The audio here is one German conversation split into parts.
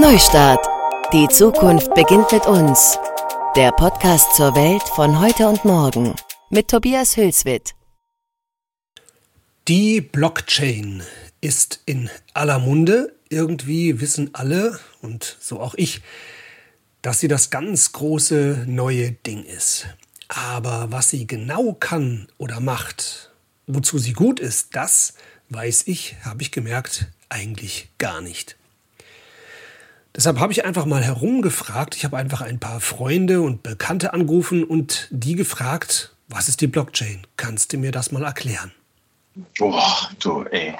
Neustart. Die Zukunft beginnt mit uns. Der Podcast zur Welt von heute und morgen mit Tobias Hülswit. Die Blockchain ist in aller Munde. Irgendwie wissen alle, und so auch ich, dass sie das ganz große neue Ding ist. Aber was sie genau kann oder macht, wozu sie gut ist, das weiß ich, habe ich gemerkt, eigentlich gar nicht. Deshalb habe ich einfach mal herumgefragt. Ich habe einfach ein paar Freunde und Bekannte angerufen und die gefragt, was ist die Blockchain? Kannst du mir das mal erklären? Boah, du, ey.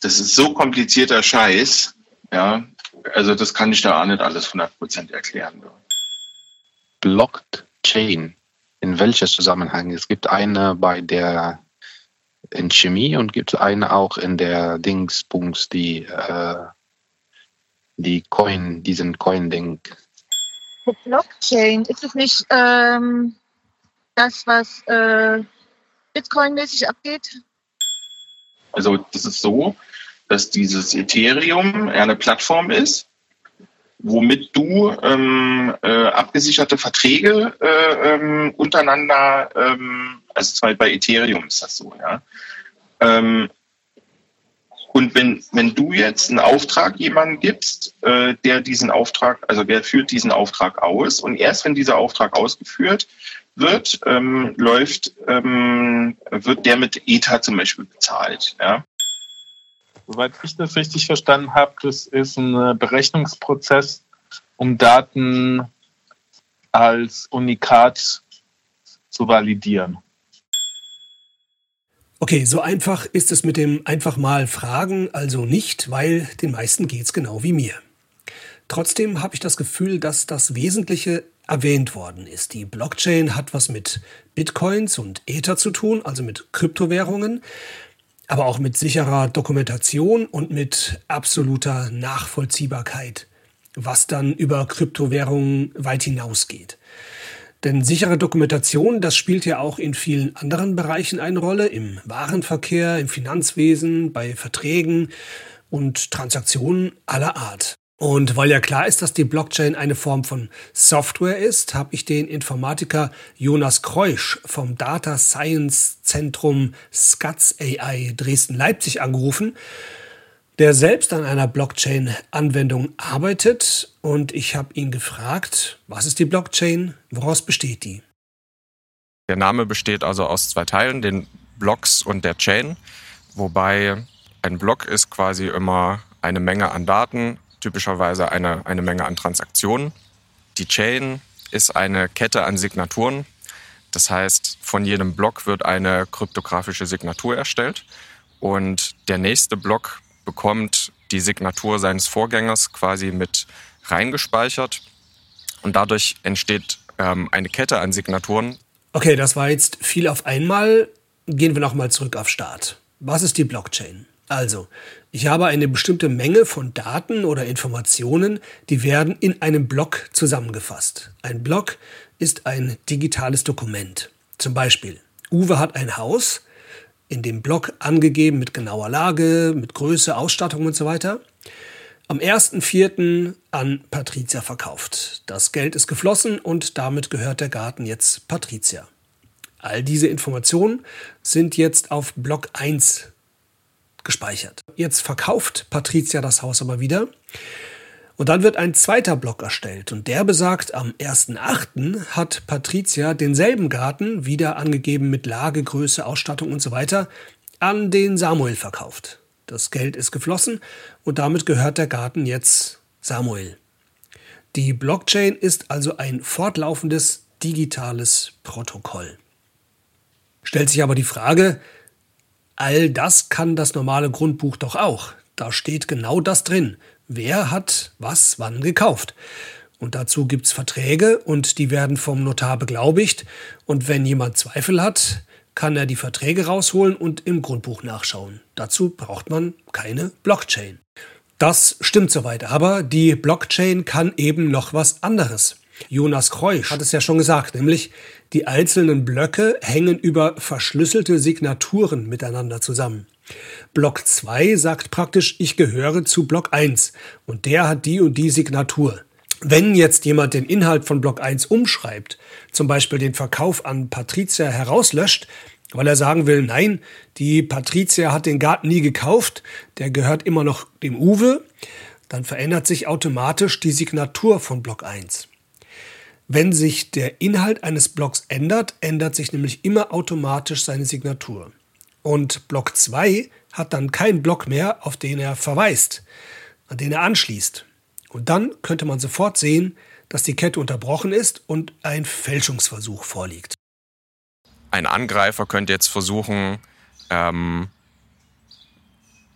Das ist so komplizierter Scheiß. Ja, also das kann ich da auch nicht alles 100% erklären. Blockchain. In welcher Zusammenhang? Es gibt eine bei der in Chemie und gibt es eine auch in der Dingsbums, die äh, die Coin, diesen Coin-Ding. Blockchain, ist es nicht ähm, das, was äh, Bitcoin-mäßig abgeht? Also das ist so, dass dieses Ethereum eine Plattform ist, womit du ähm, äh, abgesicherte Verträge äh, ähm, untereinander, ähm, also zwar bei Ethereum ist das so, ja, ähm, und wenn, wenn du jetzt einen Auftrag jemandem gibst, äh, der diesen Auftrag, also der führt diesen Auftrag aus und erst wenn dieser Auftrag ausgeführt wird, ähm, läuft, ähm, wird der mit ETH zum Beispiel bezahlt. Ja? Soweit ich das richtig verstanden habe, das ist ein Berechnungsprozess, um Daten als Unikat zu validieren. Okay, so einfach ist es mit dem einfach mal fragen also nicht, weil den meisten geht's genau wie mir. Trotzdem habe ich das Gefühl, dass das Wesentliche erwähnt worden ist. Die Blockchain hat was mit Bitcoins und Ether zu tun, also mit Kryptowährungen, aber auch mit sicherer Dokumentation und mit absoluter Nachvollziehbarkeit, was dann über Kryptowährungen weit hinausgeht. Denn sichere Dokumentation, das spielt ja auch in vielen anderen Bereichen eine Rolle, im Warenverkehr, im Finanzwesen, bei Verträgen und Transaktionen aller Art. Und weil ja klar ist, dass die Blockchain eine Form von Software ist, habe ich den Informatiker Jonas Kreusch vom Data Science Zentrum SCATS AI Dresden-Leipzig angerufen der selbst an einer Blockchain-Anwendung arbeitet. Und ich habe ihn gefragt, was ist die Blockchain, woraus besteht die? Der Name besteht also aus zwei Teilen, den Blocks und der Chain, wobei ein Block ist quasi immer eine Menge an Daten, typischerweise eine, eine Menge an Transaktionen. Die Chain ist eine Kette an Signaturen. Das heißt, von jedem Block wird eine kryptografische Signatur erstellt und der nächste Block bekommt die Signatur seines Vorgängers quasi mit reingespeichert und dadurch entsteht ähm, eine Kette an Signaturen. Okay, das war jetzt viel auf einmal. Gehen wir nochmal zurück auf Start. Was ist die Blockchain? Also, ich habe eine bestimmte Menge von Daten oder Informationen, die werden in einem Block zusammengefasst. Ein Block ist ein digitales Dokument. Zum Beispiel, Uwe hat ein Haus, in dem Blog angegeben mit genauer Lage, mit Größe, Ausstattung und so weiter. Am 1.4. an Patricia verkauft. Das Geld ist geflossen und damit gehört der Garten jetzt Patricia. All diese Informationen sind jetzt auf Block 1 gespeichert. Jetzt verkauft Patricia das Haus aber wieder und dann wird ein zweiter Block erstellt und der besagt, am 1.8. hat Patricia denselben Garten, wieder angegeben mit Lage, Größe, Ausstattung und so weiter, an den Samuel verkauft. Das Geld ist geflossen und damit gehört der Garten jetzt Samuel. Die Blockchain ist also ein fortlaufendes digitales Protokoll. Stellt sich aber die Frage, all das kann das normale Grundbuch doch auch. Da steht genau das drin wer hat was wann gekauft. Und dazu gibt es Verträge und die werden vom Notar beglaubigt. Und wenn jemand Zweifel hat, kann er die Verträge rausholen und im Grundbuch nachschauen. Dazu braucht man keine Blockchain. Das stimmt soweit, aber die Blockchain kann eben noch was anderes. Jonas Kreusch hat es ja schon gesagt, nämlich die einzelnen Blöcke hängen über verschlüsselte Signaturen miteinander zusammen. Block 2 sagt praktisch, ich gehöre zu Block 1 und der hat die und die Signatur. Wenn jetzt jemand den Inhalt von Block 1 umschreibt, zum Beispiel den Verkauf an Patricia herauslöscht, weil er sagen will, nein, die Patricia hat den Garten nie gekauft, der gehört immer noch dem Uwe, dann verändert sich automatisch die Signatur von Block 1. Wenn sich der Inhalt eines Blocks ändert, ändert sich nämlich immer automatisch seine Signatur. Und Block 2 hat dann keinen Block mehr, auf den er verweist, an den er anschließt. Und dann könnte man sofort sehen, dass die Kette unterbrochen ist und ein Fälschungsversuch vorliegt. Ein Angreifer könnte jetzt versuchen, ähm,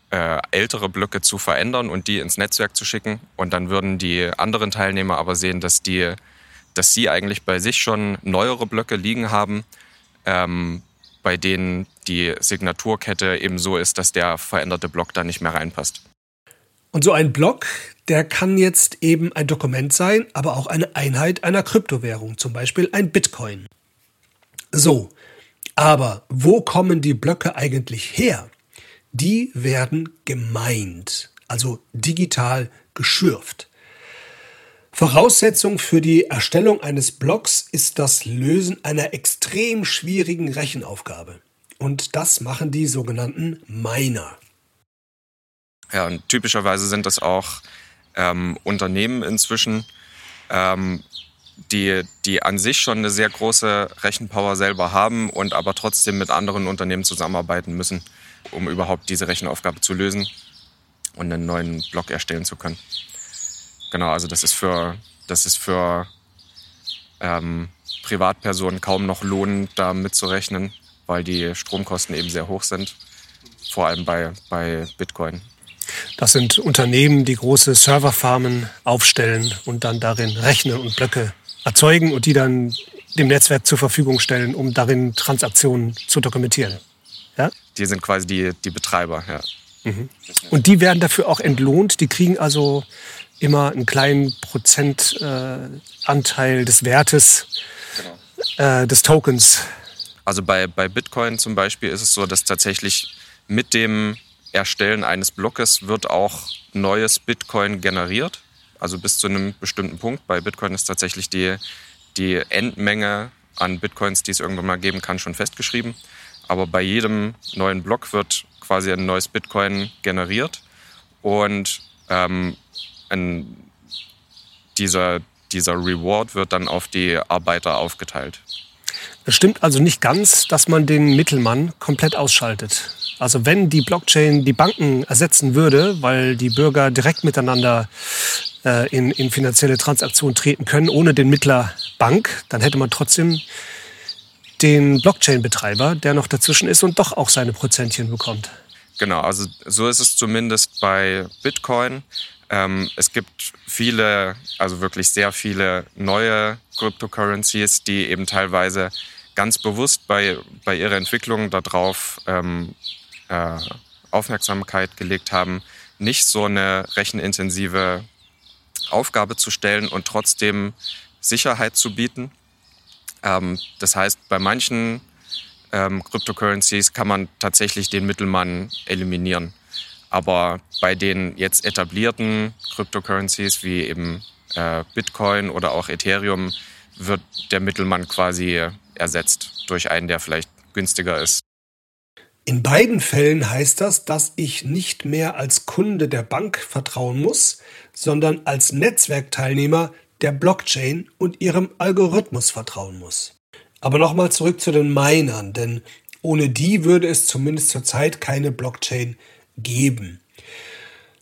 äh, ältere Blöcke zu verändern und die ins Netzwerk zu schicken. Und dann würden die anderen Teilnehmer aber sehen, dass die dass sie eigentlich bei sich schon neuere Blöcke liegen haben, ähm, bei denen die Signaturkette eben so ist, dass der veränderte Block da nicht mehr reinpasst. Und so ein Block, der kann jetzt eben ein Dokument sein, aber auch eine Einheit einer Kryptowährung, zum Beispiel ein Bitcoin. So, aber wo kommen die Blöcke eigentlich her? Die werden gemeint, also digital geschürft. Voraussetzung für die Erstellung eines Blocks ist das Lösen einer extrem schwierigen Rechenaufgabe. Und das machen die sogenannten Miner. Ja, und typischerweise sind das auch ähm, Unternehmen inzwischen, ähm, die, die an sich schon eine sehr große Rechenpower selber haben und aber trotzdem mit anderen Unternehmen zusammenarbeiten müssen, um überhaupt diese Rechenaufgabe zu lösen und einen neuen Block erstellen zu können. Genau, also das ist für, das ist für ähm, Privatpersonen kaum noch lohnend, da mitzurechnen, weil die Stromkosten eben sehr hoch sind, vor allem bei, bei Bitcoin. Das sind Unternehmen, die große Serverfarmen aufstellen und dann darin rechnen und Blöcke erzeugen und die dann dem Netzwerk zur Verfügung stellen, um darin Transaktionen zu dokumentieren. Ja? Die sind quasi die, die Betreiber, ja. Mhm. Und die werden dafür auch entlohnt. Die kriegen also immer einen kleinen Prozentanteil äh, des Wertes genau. äh, des Tokens. Also bei, bei Bitcoin zum Beispiel ist es so, dass tatsächlich mit dem Erstellen eines Blockes wird auch neues Bitcoin generiert. Also bis zu einem bestimmten Punkt. Bei Bitcoin ist tatsächlich die, die Endmenge an Bitcoins, die es irgendwann mal geben kann, schon festgeschrieben. Aber bei jedem neuen Block wird quasi ein neues Bitcoin generiert. Und ähm, ein, dieser, dieser Reward wird dann auf die Arbeiter aufgeteilt. Es stimmt also nicht ganz, dass man den Mittelmann komplett ausschaltet. Also wenn die Blockchain die Banken ersetzen würde, weil die Bürger direkt miteinander äh, in, in finanzielle Transaktionen treten können, ohne den Mittler Bank, dann hätte man trotzdem den Blockchain-Betreiber, der noch dazwischen ist und doch auch seine Prozentchen bekommt. Genau, also so ist es zumindest bei Bitcoin. Ähm, es gibt viele, also wirklich sehr viele neue Cryptocurrencies, die eben teilweise ganz bewusst bei, bei ihrer Entwicklung darauf ähm, äh, Aufmerksamkeit gelegt haben, nicht so eine rechenintensive Aufgabe zu stellen und trotzdem Sicherheit zu bieten. Ähm, das heißt, bei manchen ähm, Cryptocurrencies kann man tatsächlich den Mittelmann eliminieren. Aber bei den jetzt etablierten Cryptocurrencies wie eben äh, Bitcoin oder auch Ethereum wird der Mittelmann quasi ersetzt durch einen, der vielleicht günstiger ist. In beiden Fällen heißt das, dass ich nicht mehr als Kunde der Bank vertrauen muss, sondern als Netzwerkteilnehmer der Blockchain und ihrem Algorithmus vertrauen muss. Aber nochmal zurück zu den Minern, denn ohne die würde es zumindest zurzeit keine Blockchain geben.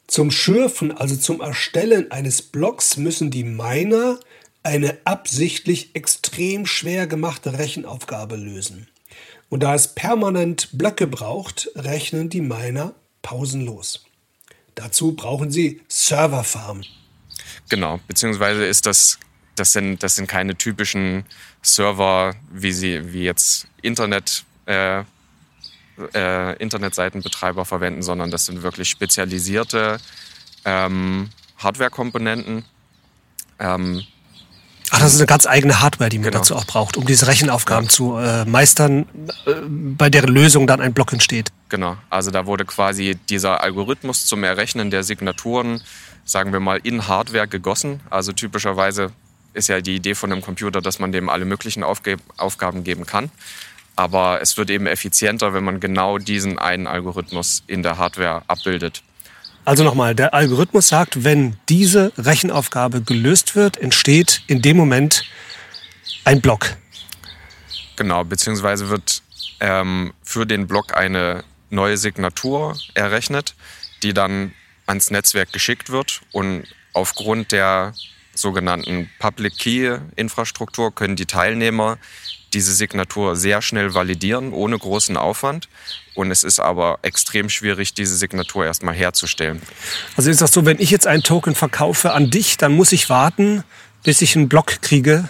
Zum Schürfen, also zum Erstellen eines Blocks, müssen die Miner eine absichtlich extrem schwer gemachte Rechenaufgabe lösen. Und da es permanent Blöcke braucht, rechnen die Miner pausenlos. Dazu brauchen sie Serverfarmen. Genau, beziehungsweise ist das, das sind, das sind keine typischen Server, wie sie, wie jetzt Internet, äh, äh, Internetseitenbetreiber verwenden, sondern das sind wirklich spezialisierte ähm, Hardware-Komponenten. Ähm, Ach, das ist eine ganz eigene Hardware, die man genau. dazu auch braucht, um diese Rechenaufgaben ja. zu äh, meistern, äh, bei deren Lösung dann ein Block entsteht. Genau, also da wurde quasi dieser Algorithmus zum Errechnen der Signaturen, sagen wir mal, in Hardware gegossen. Also typischerweise ist ja die Idee von einem Computer, dass man dem alle möglichen Aufge Aufgaben geben kann. Aber es wird eben effizienter, wenn man genau diesen einen Algorithmus in der Hardware abbildet. Also nochmal, der Algorithmus sagt, wenn diese Rechenaufgabe gelöst wird, entsteht in dem Moment ein Block. Genau, beziehungsweise wird ähm, für den Block eine neue Signatur errechnet, die dann ans Netzwerk geschickt wird und aufgrund der sogenannten Public Key Infrastruktur können die Teilnehmer diese Signatur sehr schnell validieren, ohne großen Aufwand. Und es ist aber extrem schwierig, diese Signatur erstmal herzustellen. Also ist das so, wenn ich jetzt einen Token verkaufe an dich, dann muss ich warten, bis ich einen Block kriege,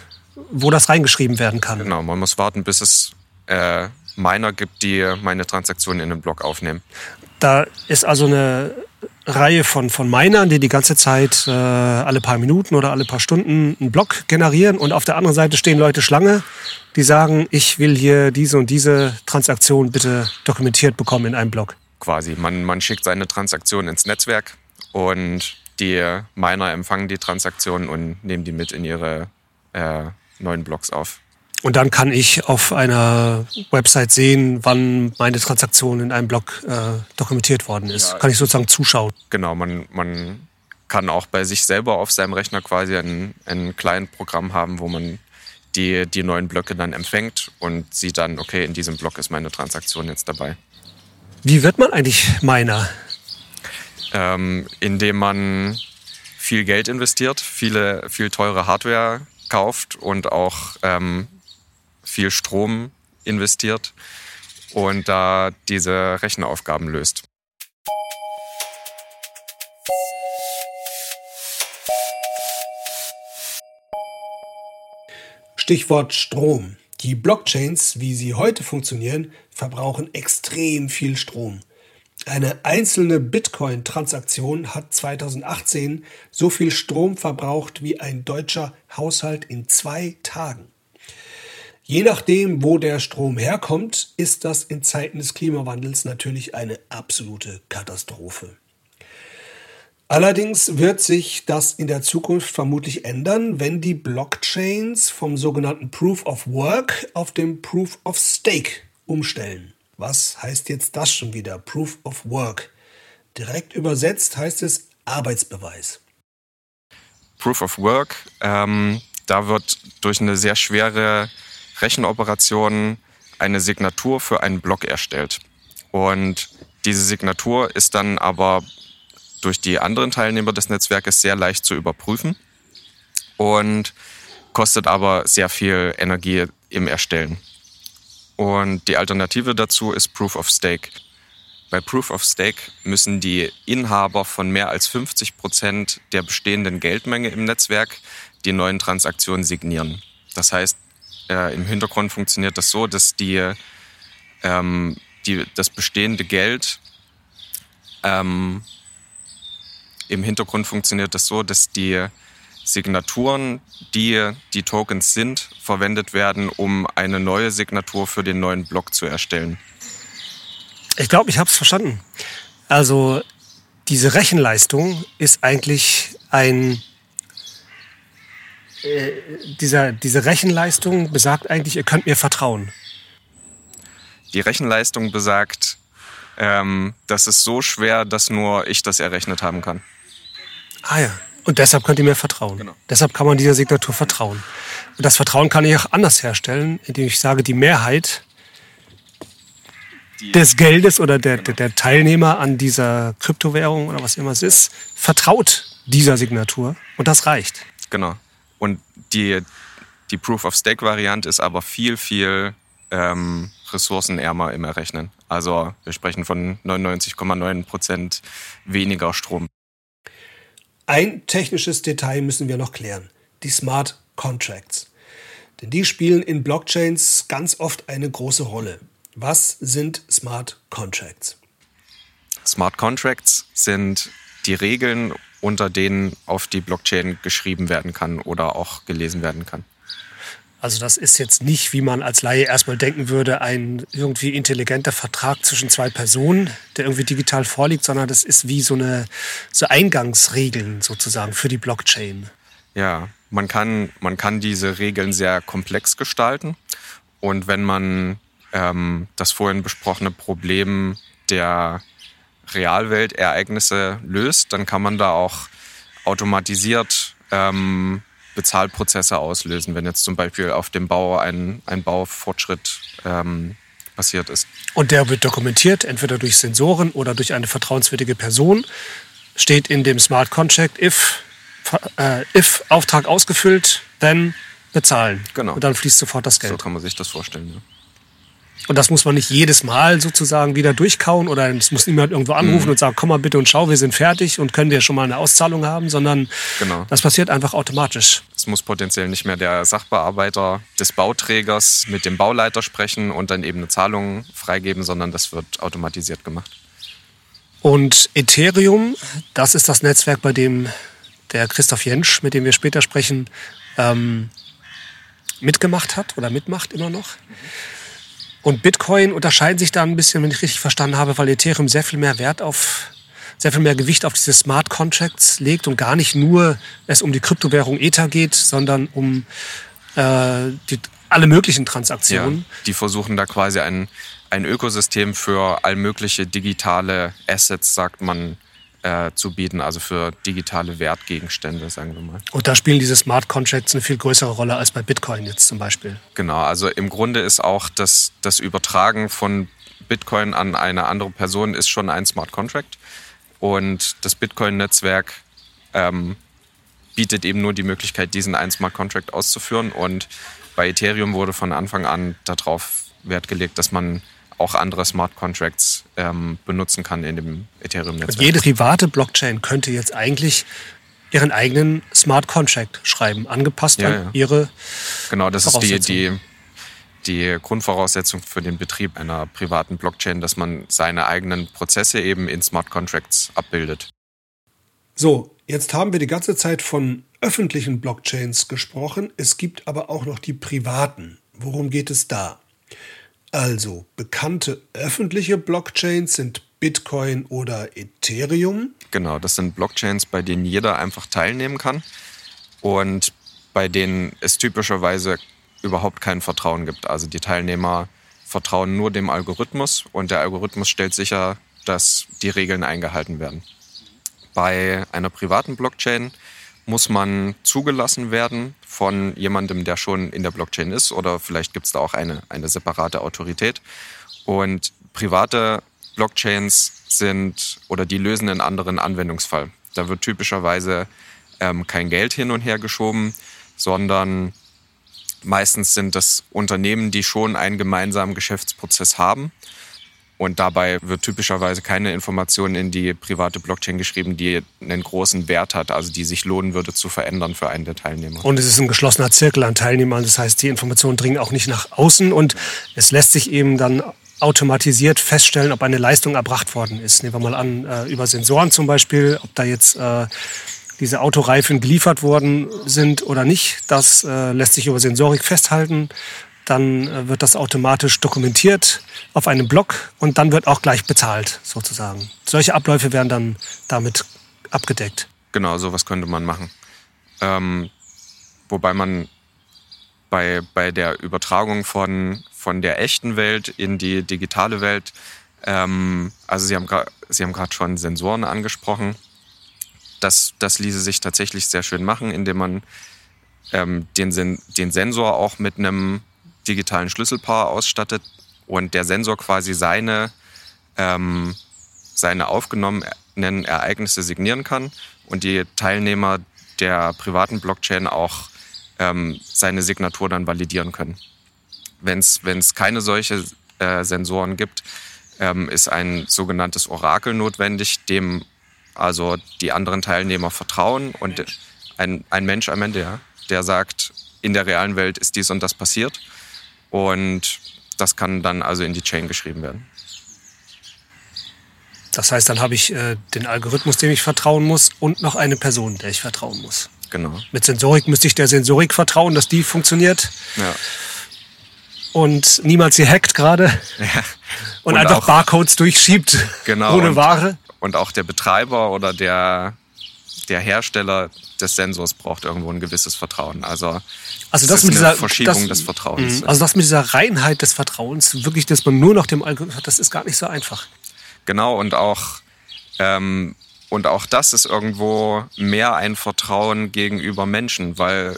wo das reingeschrieben werden kann. Genau, man muss warten, bis es äh, Miner gibt, die meine Transaktionen in den Block aufnehmen. Da ist also eine Reihe von, von Minern, die die ganze Zeit äh, alle paar Minuten oder alle paar Stunden einen Block generieren. Und auf der anderen Seite stehen Leute Schlange, die sagen, ich will hier diese und diese Transaktion bitte dokumentiert bekommen in einem Block. Quasi, man, man schickt seine Transaktion ins Netzwerk und die Miner empfangen die Transaktionen und nehmen die mit in ihre äh, neuen Blocks auf. Und dann kann ich auf einer Website sehen, wann meine Transaktion in einem Blog äh, dokumentiert worden ist. Ja, kann ich sozusagen zuschauen. Genau, man, man kann auch bei sich selber auf seinem Rechner quasi ein, ein Client-Programm haben, wo man die, die neuen Blöcke dann empfängt und sieht dann, okay, in diesem Block ist meine Transaktion jetzt dabei. Wie wird man eigentlich Miner? Ähm, indem man viel Geld investiert, viele, viel teure Hardware kauft und auch ähm, viel Strom investiert und da diese Rechenaufgaben löst. Stichwort Strom. Die Blockchains, wie sie heute funktionieren, verbrauchen extrem viel Strom. Eine einzelne Bitcoin-Transaktion hat 2018 so viel Strom verbraucht wie ein deutscher Haushalt in zwei Tagen. Je nachdem, wo der Strom herkommt, ist das in Zeiten des Klimawandels natürlich eine absolute Katastrophe. Allerdings wird sich das in der Zukunft vermutlich ändern, wenn die Blockchains vom sogenannten Proof of Work auf dem Proof of Stake umstellen. Was heißt jetzt das schon wieder? Proof of Work. Direkt übersetzt heißt es Arbeitsbeweis. Proof of Work, ähm, da wird durch eine sehr schwere Rechenoperationen eine Signatur für einen Block erstellt. Und diese Signatur ist dann aber durch die anderen Teilnehmer des Netzwerkes sehr leicht zu überprüfen und kostet aber sehr viel Energie im Erstellen. Und die Alternative dazu ist Proof of Stake. Bei Proof of Stake müssen die Inhaber von mehr als 50 Prozent der bestehenden Geldmenge im Netzwerk die neuen Transaktionen signieren. Das heißt, äh, im Hintergrund funktioniert das so, dass die, ähm, die das bestehende Geld ähm, im Hintergrund funktioniert das so, dass die Signaturen, die die Tokens sind, verwendet werden, um eine neue Signatur für den neuen Block zu erstellen. Ich glaube, ich habe es verstanden. Also diese Rechenleistung ist eigentlich ein äh, dieser, diese Rechenleistung besagt eigentlich, ihr könnt mir vertrauen. Die Rechenleistung besagt, ähm, das ist so schwer, dass nur ich das errechnet haben kann. Ah ja. Und deshalb könnt ihr mir vertrauen. Genau. Deshalb kann man dieser Signatur vertrauen. Und das Vertrauen kann ich auch anders herstellen, indem ich sage, die Mehrheit die des Geldes oder der, genau. der Teilnehmer an dieser Kryptowährung oder was immer es ist, vertraut dieser Signatur. Und das reicht. Genau. Und die, die Proof-of-Stake-Variante ist aber viel, viel ähm, ressourcenärmer im Errechnen. Also wir sprechen von 99,9 Prozent weniger Strom. Ein technisches Detail müssen wir noch klären. Die Smart Contracts. Denn die spielen in Blockchains ganz oft eine große Rolle. Was sind Smart Contracts? Smart Contracts sind die Regeln unter denen auf die Blockchain geschrieben werden kann oder auch gelesen werden kann. Also das ist jetzt nicht, wie man als Laie erstmal denken würde, ein irgendwie intelligenter Vertrag zwischen zwei Personen, der irgendwie digital vorliegt, sondern das ist wie so eine so Eingangsregeln sozusagen für die Blockchain. Ja, man kann, man kann diese Regeln sehr komplex gestalten. Und wenn man ähm, das vorhin besprochene Problem der Realweltereignisse löst, dann kann man da auch automatisiert ähm, Bezahlprozesse auslösen, wenn jetzt zum Beispiel auf dem Bau ein, ein Baufortschritt ähm, passiert ist. Und der wird dokumentiert, entweder durch Sensoren oder durch eine vertrauenswürdige Person. Steht in dem Smart Contract, if, äh, if Auftrag ausgefüllt, then bezahlen. Genau. Und dann fließt sofort das Geld. So kann man sich das vorstellen. Ja. Und das muss man nicht jedes Mal sozusagen wieder durchkauen oder es muss niemand irgendwo anrufen mhm. und sagen, komm mal bitte und schau, wir sind fertig und können wir schon mal eine Auszahlung haben, sondern genau. das passiert einfach automatisch. Es muss potenziell nicht mehr der Sachbearbeiter des Bauträgers mit dem Bauleiter sprechen und dann eben eine Zahlung freigeben, sondern das wird automatisiert gemacht. Und Ethereum, das ist das Netzwerk, bei dem der Christoph Jentsch, mit dem wir später sprechen, ähm, mitgemacht hat oder mitmacht immer noch. Und Bitcoin unterscheiden sich da ein bisschen, wenn ich richtig verstanden habe, weil Ethereum sehr viel mehr Wert auf, sehr viel mehr Gewicht auf diese Smart Contracts legt und gar nicht nur es um die Kryptowährung Ether geht, sondern um äh, die, alle möglichen Transaktionen. Ja, die versuchen da quasi ein, ein Ökosystem für all mögliche digitale Assets, sagt man, äh, zu bieten, also für digitale Wertgegenstände, sagen wir mal. Und da spielen diese Smart Contracts eine viel größere Rolle als bei Bitcoin jetzt zum Beispiel. Genau, also im Grunde ist auch das, das Übertragen von Bitcoin an eine andere Person ist schon ein Smart Contract. Und das Bitcoin-Netzwerk ähm, bietet eben nur die Möglichkeit, diesen einen Smart Contract auszuführen. Und bei Ethereum wurde von Anfang an darauf Wert gelegt, dass man auch andere Smart Contracts ähm, benutzen kann in dem Ethereum-Netzwerk. Also jede private Blockchain könnte jetzt eigentlich ihren eigenen Smart Contract schreiben, angepasst ja, an ja. ihre. Genau, das ist die, die, die Grundvoraussetzung für den Betrieb einer privaten Blockchain, dass man seine eigenen Prozesse eben in Smart Contracts abbildet. So, jetzt haben wir die ganze Zeit von öffentlichen Blockchains gesprochen. Es gibt aber auch noch die privaten. Worum geht es da? Also bekannte öffentliche Blockchains sind Bitcoin oder Ethereum. Genau, das sind Blockchains, bei denen jeder einfach teilnehmen kann und bei denen es typischerweise überhaupt kein Vertrauen gibt. Also die Teilnehmer vertrauen nur dem Algorithmus und der Algorithmus stellt sicher, dass die Regeln eingehalten werden. Bei einer privaten Blockchain muss man zugelassen werden von jemandem, der schon in der Blockchain ist oder vielleicht gibt es da auch eine, eine separate Autorität. Und private Blockchains sind oder die lösen einen anderen Anwendungsfall. Da wird typischerweise ähm, kein Geld hin und her geschoben, sondern meistens sind das Unternehmen, die schon einen gemeinsamen Geschäftsprozess haben und dabei wird typischerweise keine Information in die private Blockchain geschrieben, die einen großen Wert hat, also die sich lohnen würde zu verändern für einen der Teilnehmer. Und es ist ein geschlossener Zirkel an Teilnehmern, das heißt, die Informationen dringen auch nicht nach außen und es lässt sich eben dann automatisiert feststellen, ob eine Leistung erbracht worden ist. Nehmen wir mal an, äh, über Sensoren zum Beispiel, ob da jetzt äh, diese Autoreifen geliefert worden sind oder nicht. Das äh, lässt sich über Sensorik festhalten dann äh, wird das automatisch dokumentiert auf einem Blog und dann wird auch gleich bezahlt, sozusagen. Solche Abläufe werden dann damit abgedeckt. Genau, sowas könnte man machen. Ähm, wobei man bei, bei der Übertragung von, von der echten Welt in die digitale Welt, ähm, also Sie haben, gerade schon Sensoren angesprochen, das, das ließe sich tatsächlich sehr schön machen, indem man ähm, den, den Sensor auch mit einem digitalen Schlüsselpaar ausstattet und der Sensor quasi seine, ähm, seine aufgenommenen Ereignisse signieren kann und die Teilnehmer der privaten Blockchain auch ähm, seine Signatur dann validieren können. Wenn es keine solche äh, Sensoren gibt, ähm, ist ein sogenanntes Orakel notwendig, dem also die anderen Teilnehmer vertrauen und ein, ein Mensch am Ende, ja, der sagt, in der realen Welt ist dies und das passiert. Und das kann dann also in die Chain geschrieben werden. Das heißt, dann habe ich äh, den Algorithmus, dem ich vertrauen muss, und noch eine Person, der ich vertrauen muss. Genau. Mit Sensorik müsste ich der Sensorik vertrauen, dass die funktioniert. Ja. Und niemals sie hackt gerade. Ja. Und, Und einfach auch- Barcodes durchschiebt. Genau. Ohne und, Ware. Und auch der Betreiber oder der, der Hersteller des Sensors braucht irgendwo ein gewisses Vertrauen. Also, Also das ist mit dieser Verschiebung das, des Vertrauens. Mhm. Also das mit dieser Reinheit des Vertrauens, wirklich, dass man nur noch dem Algorithmus, das ist gar nicht so einfach. Genau, und auch, ähm, und auch das ist irgendwo mehr ein Vertrauen gegenüber Menschen, weil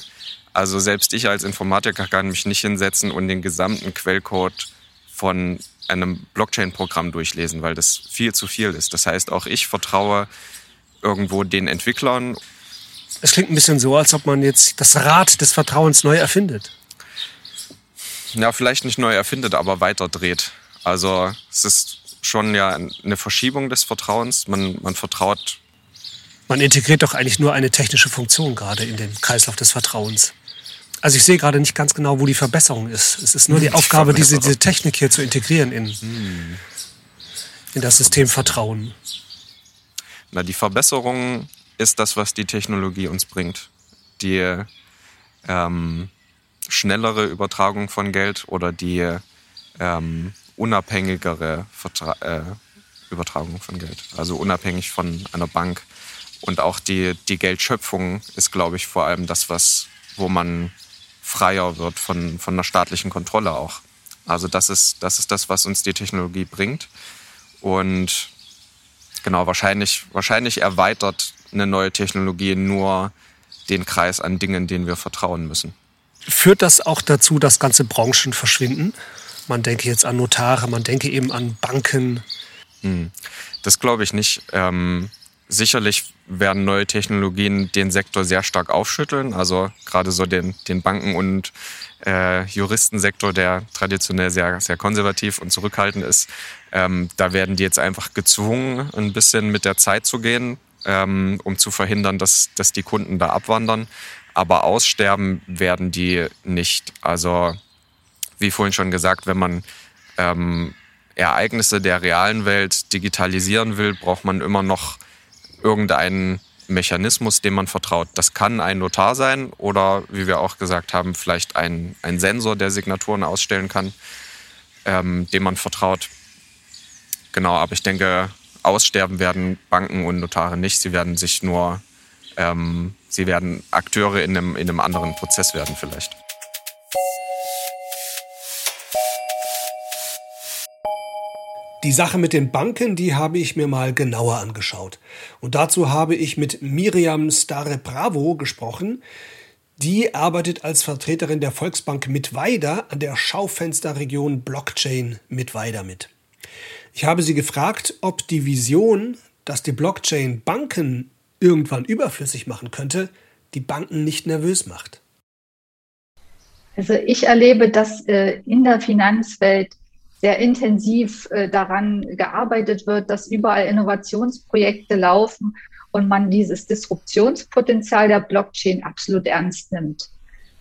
also selbst ich als Informatiker kann mich nicht hinsetzen und den gesamten Quellcode von einem Blockchain-Programm durchlesen, weil das viel zu viel ist. Das heißt, auch ich vertraue irgendwo den Entwicklern. Es klingt ein bisschen so, als ob man jetzt das Rad des Vertrauens neu erfindet. Ja, vielleicht nicht neu erfindet, aber weiter dreht. Also es ist schon ja eine Verschiebung des Vertrauens. Man, man vertraut Man integriert doch eigentlich nur eine technische Funktion gerade in den Kreislauf des Vertrauens. Also ich sehe gerade nicht ganz genau, wo die Verbesserung ist. Es ist nur die, Die Aufgabe, diese, diese Technik hier zu integrieren in, in das System Vertrauen. Na, die Verbesserung ist das, was die Technologie uns bringt. Die ähm, schnellere Übertragung von Geld oder die ähm, unabhängigere Vertra äh, Übertragung von Geld. Also unabhängig von einer Bank. Und auch die, die Geldschöpfung ist, glaube ich, vor allem das, was, wo man freier wird von, von einer staatlichen Kontrolle auch. Also das ist, das ist das, was uns die Technologie bringt. Und Genau, wahrscheinlich, wahrscheinlich erweitert eine neue Technologie nur den Kreis an Dingen, denen wir vertrauen müssen. Führt das auch dazu, dass ganze Branchen verschwinden? Man denke jetzt an Notare, man denke eben an Banken. Das glaube ich nicht. Ähm, sicherlich werden neue Technologien den Sektor sehr stark aufschütteln. Also gerade so den, den Banken- und äh, Juristensektor, der traditionell sehr, sehr konservativ und zurückhaltend ist. Ähm, da werden die jetzt einfach gezwungen, ein bisschen mit der Zeit zu gehen, ähm, um zu verhindern, dass, dass die Kunden da abwandern. Aber aussterben werden die nicht. Also wie vorhin schon gesagt, wenn man ähm, Ereignisse der realen Welt digitalisieren will, braucht man immer noch irgendeinen Mechanismus, dem man vertraut. Das kann ein Notar sein oder, wie wir auch gesagt haben, vielleicht ein, ein Sensor, der Signaturen ausstellen kann, ähm, dem man vertraut. Genau, aber ich denke, aussterben werden Banken und Notare nicht. Sie werden sich nur, ähm, sie werden Akteure in einem, in einem anderen Prozess werden vielleicht. Die Sache mit den Banken, die habe ich mir mal genauer angeschaut. Und dazu habe ich mit Miriam Stare Bravo gesprochen. Die arbeitet als Vertreterin der Volksbank Mittweida an der Schaufensterregion Blockchain Mittweida mit. Ich habe sie gefragt, ob die Vision, dass die Blockchain Banken irgendwann überflüssig machen könnte, die Banken nicht nervös macht. Also ich erlebe, dass äh, in der Finanzwelt sehr intensiv äh, daran gearbeitet wird, dass überall Innovationsprojekte laufen und man dieses Disruptionspotenzial der Blockchain absolut ernst nimmt.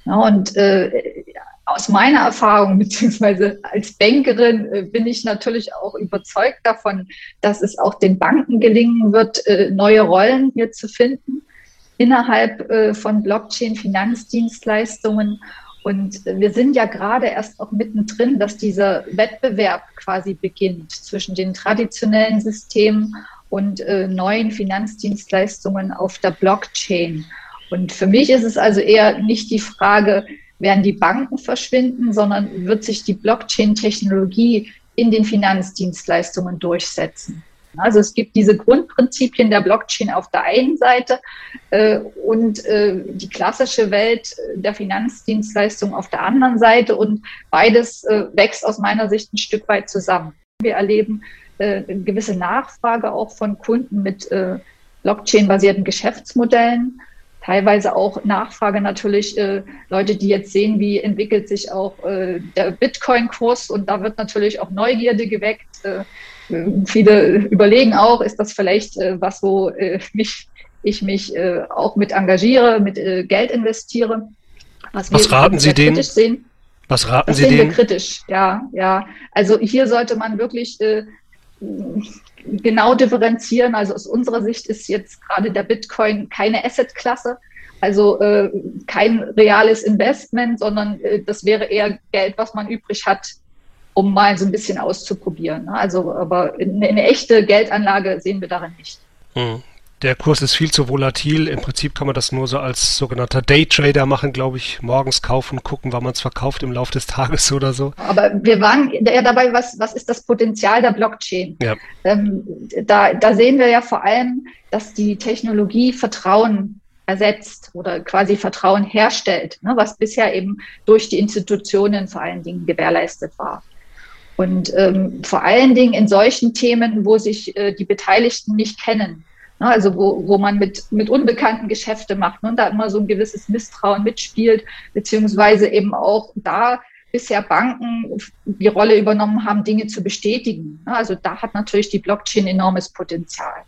Ja, und äh, aus meiner Erfahrung, beziehungsweise als Bankerin, äh, bin ich natürlich auch überzeugt davon, dass es auch den Banken gelingen wird, äh, neue Rollen hier zu finden innerhalb äh, von Blockchain-Finanzdienstleistungen. Und wir sind ja gerade erst auch mittendrin, dass dieser Wettbewerb quasi beginnt zwischen den traditionellen Systemen und äh, neuen Finanzdienstleistungen auf der Blockchain. Und für mich ist es also eher nicht die Frage, werden die Banken verschwinden, sondern wird sich die Blockchain-Technologie in den Finanzdienstleistungen durchsetzen. Also es gibt diese Grundprinzipien der Blockchain auf der einen Seite äh, und äh, die klassische Welt der Finanzdienstleistung auf der anderen Seite und beides äh, wächst aus meiner Sicht ein Stück weit zusammen. Wir erleben äh, eine gewisse Nachfrage auch von Kunden mit äh, Blockchain-basierten Geschäftsmodellen, teilweise auch Nachfrage natürlich äh, Leute, die jetzt sehen, wie entwickelt sich auch der Bitcoin-Kurs und da wird natürlich auch Neugierde geweckt. Viele überlegen auch, ist das vielleicht äh, was, wo äh, mich, ich mich äh, auch mit engagiere, mit Geld investiere. Was raten Sie denen? kritisch sehen. Was raten Das Sie sehen wir denen? kritisch, ja, ja. Also hier sollte man wirklich genau differenzieren. Also aus unserer Sicht ist jetzt gerade der Bitcoin keine Assetklasse, also äh, kein reales Investment, sondern äh, das wäre eher Geld, was man übrig hat, um mal so ein bisschen auszuprobieren. Ne? Also, aber eine, eine echte Geldanlage sehen wir darin nicht. Hm der Kurs ist viel zu volatil. Im Prinzip kann man das nur so als sogenannter Daytrader machen, glaube ich. Morgens kaufen, gucken, wann man es verkauft im Laufe des Tages oder so. Aber wir waren ja dabei, was, was ist das Potenzial der Blockchain? Ja. Ähm, da, da sehen wir ja vor allem, dass die Technologie Vertrauen ersetzt oder quasi Vertrauen herstellt, ne, was bisher eben durch die Institutionen vor allen Dingen gewährleistet war. Und ähm, vor allen Dingen in solchen Themen, wo sich äh, die Beteiligten nicht kennen. Ne, also wo, wo man mit, mit Unbekannten Geschäfte macht ne, und da immer so ein gewisses Misstrauen mitspielt, beziehungsweise eben auch da bisher Banken die Rolle übernommen haben, Dinge zu bestätigen. Ne, also da hat natürlich die Blockchain enormes Potenzial.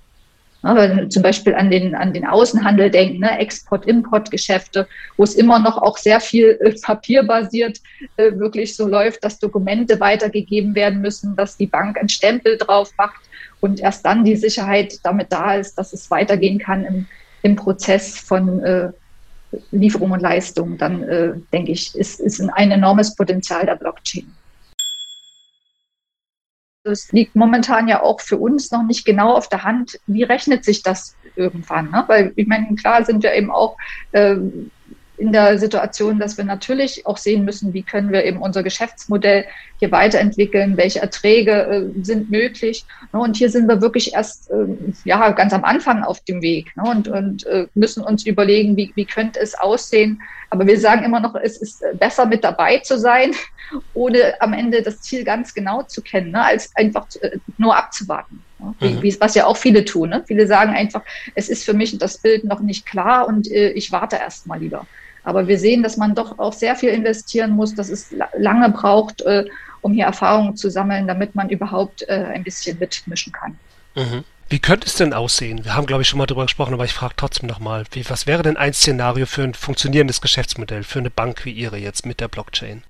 Wenn wir zum Beispiel an den, an den Außenhandel denken, ne, Export-Import-Geschäfte, wo es immer noch auch sehr viel äh, papierbasiert äh, wirklich so läuft, dass Dokumente weitergegeben werden müssen, dass die Bank einen Stempel drauf macht und erst dann die Sicherheit damit da ist, dass es weitergehen kann im, im Prozess von äh, Lieferung und Leistung, dann äh, denke ich, ist, ist ein enormes Potenzial der Blockchain. Es liegt momentan ja auch für uns noch nicht genau auf der Hand, wie rechnet sich das irgendwann. Ne? Weil ich meine, klar sind wir eben auch ähm, in der Situation, dass wir natürlich auch sehen müssen, wie können wir eben unser Geschäftsmodell hier weiterentwickeln, welche Erträge äh, sind möglich. Ne? Und hier sind wir wirklich erst äh, ja, ganz am Anfang auf dem Weg ne? und, und äh, müssen uns überlegen, wie, wie könnte es aussehen. Aber wir sagen immer noch, es ist besser mit dabei zu sein, ohne am Ende das Ziel ganz genau zu kennen, ne? als einfach äh, nur abzuwarten. Ne? Mhm. Wie, was ja auch viele tun. Ne? Viele sagen einfach, es ist für mich das Bild noch nicht klar und äh, ich warte erst mal lieber. Aber wir sehen, dass man doch auch sehr viel investieren muss, dass es lange braucht, äh, um hier Erfahrungen zu sammeln, damit man überhaupt äh, ein bisschen mitmischen kann. Mhm. Wie könnte es denn aussehen? Wir haben, glaube ich, schon mal darüber gesprochen, aber ich frage trotzdem nochmal, was wäre denn ein Szenario für ein funktionierendes Geschäftsmodell, für eine Bank wie Ihre jetzt mit der Blockchain?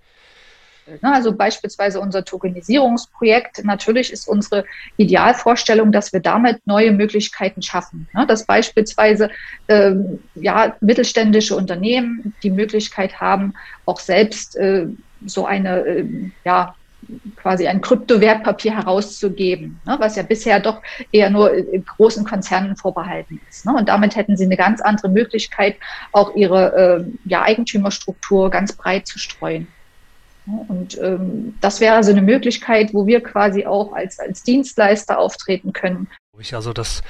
Ne, also beispielsweise unser Tokenisierungsprojekt. Natürlich ist unsere Idealvorstellung, dass wir damit neue Möglichkeiten schaffen. Ne, dass beispielsweise ähm, ja, mittelständische Unternehmen die Möglichkeit haben, auch selbst äh, so eine, äh, ja, quasi ein Kryptowertpapier herauszugeben, ne, was ja bisher doch eher nur großen Konzernen vorbehalten ist. Ne, und damit hätten sie eine ganz andere Möglichkeit, auch ihre äh, ja, Eigentümerstruktur ganz breit zu streuen. Und ähm, das wäre also eine Möglichkeit, wo wir quasi auch als, als Dienstleister auftreten können. Also das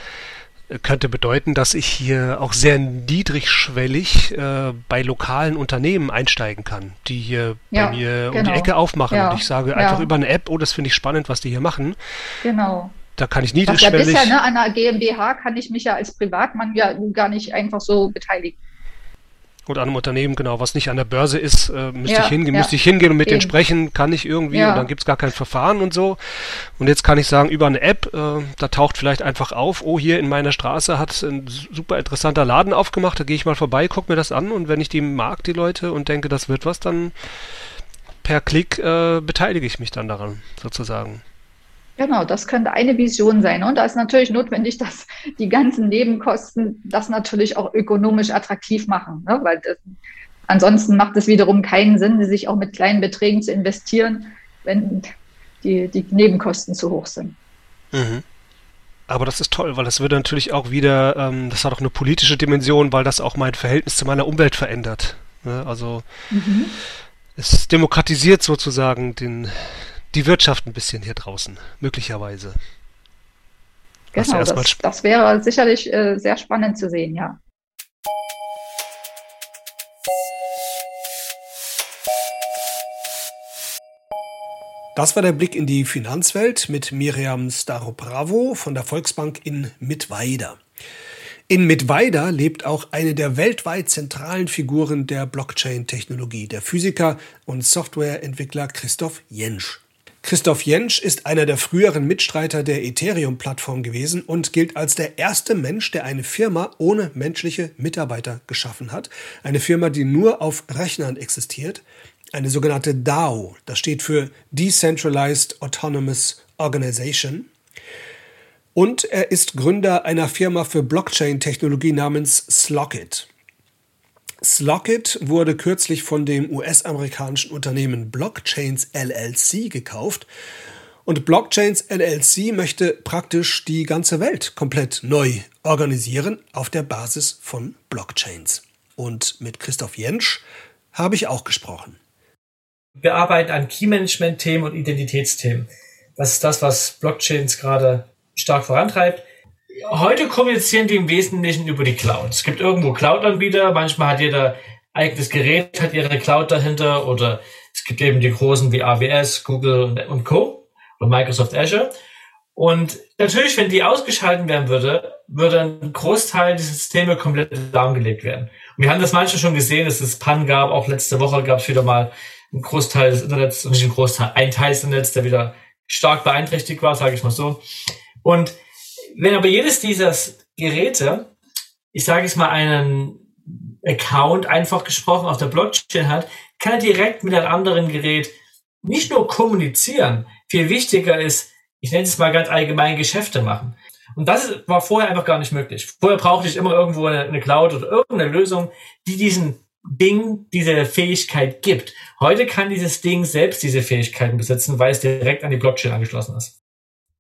könnte bedeuten, dass ich hier auch sehr niedrigschwellig äh, bei lokalen Unternehmen einsteigen kann, die hier ja, bei mir genau. um die genau. Ecke aufmachen. Ja, und ich sage einfach ja. über eine App, oh, das finde ich spannend, was die hier machen. Genau. Da kann ich niedrigschwellig. Was ja bisher, ne, an einer GmbH kann ich mich ja als Privatmann ja gar nicht einfach so beteiligen oder an einem Unternehmen, genau, was nicht an der Börse ist, äh, müsste, ja, ich hingehen, ja. müsste ich hingehen und mit Eben. denen sprechen, kann ich irgendwie ja. und dann gibt's gar kein Verfahren und so. Und jetzt kann ich sagen, über eine App, äh, da taucht vielleicht einfach auf, oh, hier in meiner Straße hat ein super interessanter Laden aufgemacht, da gehe ich mal vorbei, gucke mir das an und wenn ich die mag, die Leute, und denke, das wird was, dann per Klick äh, beteilige ich mich dann daran, sozusagen. Genau, das könnte eine Vision sein. Und da ist natürlich notwendig, dass die ganzen Nebenkosten das natürlich auch ökonomisch attraktiv machen. Ne? Weil das, ansonsten macht es wiederum keinen Sinn, sich auch mit kleinen Beträgen zu investieren, wenn die, die Nebenkosten zu hoch sind. Mhm. Aber das ist toll, weil das würde natürlich auch wieder, ähm, das hat auch eine politische Dimension, weil das auch mein Verhältnis zu meiner Umwelt verändert. Ne? Also mhm. es demokratisiert sozusagen den, die Wirtschaft ein bisschen hier draußen, möglicherweise. Genau, das, das, wäre sicherlich äh, sehr spannend zu sehen, ja. Das war der Blick in die Finanzwelt mit Miriam Starobravo von der Volksbank in Mittweida. In Mittweida lebt auch eine der weltweit zentralen Figuren der Blockchain-Technologie, der Physiker und Softwareentwickler Christoph Jensch. Christoph Jentsch ist einer der früheren Mitstreiter der Ethereum-Plattform gewesen und gilt als der erste Mensch, der eine Firma ohne menschliche Mitarbeiter geschaffen hat. Eine Firma, die nur auf Rechnern existiert. Eine sogenannte DAO, das steht für Decentralized Autonomous Organization. Und er ist Gründer einer Firma für Blockchain-Technologie namens Slockit. Slockit wurde kürzlich von dem US-amerikanischen Unternehmen Blockchains LLC gekauft. Und Blockchains LLC möchte praktisch die ganze Welt komplett neu organisieren auf der Basis von Blockchains. Und mit Christoph Jentsch habe ich auch gesprochen. Wir arbeiten an Key-Management-Themen und Identitätsthemen. Das ist das, was Blockchains gerade stark vorantreibt. Heute kommunizieren die im Wesentlichen über die Cloud. Es gibt irgendwo Cloud-Anbieter, manchmal hat jeder eigenes Gerät, hat ihre Cloud dahinter oder es gibt eben die großen wie AWS, Google und Co. oder Microsoft Azure. Und natürlich, wenn die ausgeschalten werden würde, würde ein Großteil dieser Systeme komplett lahmgelegt werden. Und wir haben das manchmal schon gesehen, dass es Pannen gab. Auch letzte Woche gab es wieder mal einen Großteil des Internets, nicht ein Großteil, ein Teil des Internets, der wieder stark beeinträchtigt war, sage ich mal so. Und wenn aber jedes dieser Geräte, ich sage es mal, einen Account einfach gesprochen auf der Blockchain hat, kann er direkt mit einem anderen Gerät nicht nur kommunizieren, viel wichtiger ist, ich nenne es mal ganz allgemein Geschäfte machen. Und das war vorher einfach gar nicht möglich. Vorher brauchte ich immer irgendwo eine, eine Cloud oder irgendeine Lösung, die diesen Ding diese Fähigkeit gibt. Heute kann dieses Ding selbst diese Fähigkeiten besitzen, weil es direkt an die Blockchain angeschlossen ist.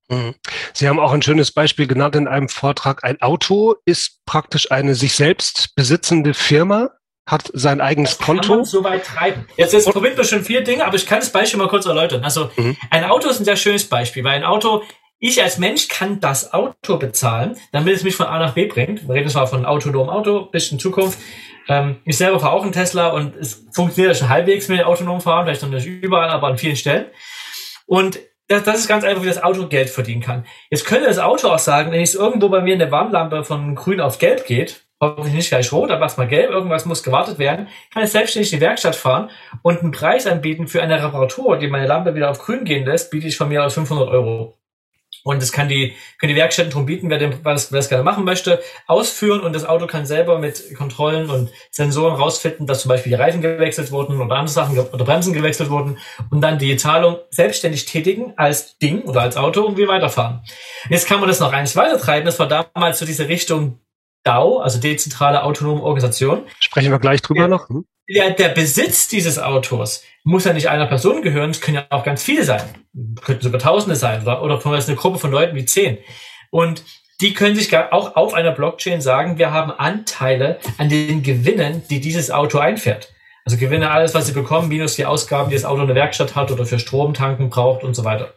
Mhm. Sie haben auch ein schönes Beispiel genannt in einem Vortrag. Ein Auto ist praktisch eine sich selbst besitzende Firma, hat sein eigenes das Konto. Kann man so weit treiben. Jetzt, jetzt verbinden wir schon vier Dinge, aber ich kann das Beispiel mal kurz erläutern. Also mhm. ein Auto ist ein sehr schönes Beispiel, weil ein Auto, ich als Mensch kann das Auto bezahlen, damit es mich von A nach B bringt. Wir reden zwar von autonomem Auto, bisschen Zukunft. Ähm, ich selber fahre auch einen Tesla und es funktioniert schon halbwegs mit dem autonomen Fahren, vielleicht noch nicht überall, aber an vielen Stellen. Und das, das ist ganz einfach, wie das Auto Geld verdienen kann. Jetzt könnte das Auto auch sagen, wenn es irgendwo bei mir in der Warnlampe von grün auf gelb geht, hoffentlich nicht gleich rot, aber erstmal gelb, irgendwas muss gewartet werden, kann ich selbstständig in die Werkstatt fahren und einen Preis anbieten für eine Reparatur, die meine Lampe wieder auf grün gehen lässt, biete ich von mir aus 500 Euro. Und das kann die, können die Werkstätten drum bieten, wer, dem, wer, das, wer das gerne machen möchte, ausführen und das Auto kann selber mit Kontrollen und Sensoren rausfinden, dass zum Beispiel die Reifen gewechselt wurden oder andere Sachen oder Bremsen gewechselt wurden und dann die Zahlung selbstständig tätigen als Ding oder als Auto und wir weiterfahren. Jetzt kann man das noch eins weiter treiben. Das war damals so diese Richtung DAO, also dezentrale autonome Organisation. Sprechen wir gleich drüber ja. noch. Hm? der, der Besitz dieses Autos muss ja nicht einer Person gehören, es können ja auch ganz viele sein. Könnten sogar Tausende sein oder, oder von eine Gruppe von Leuten wie zehn. Und die können sich auch auf einer Blockchain sagen, wir haben Anteile an den Gewinnen, die dieses Auto einfährt. Also Gewinne, alles, was sie bekommen, minus die Ausgaben, die das Auto in der Werkstatt hat oder für Strom tanken braucht und so weiter.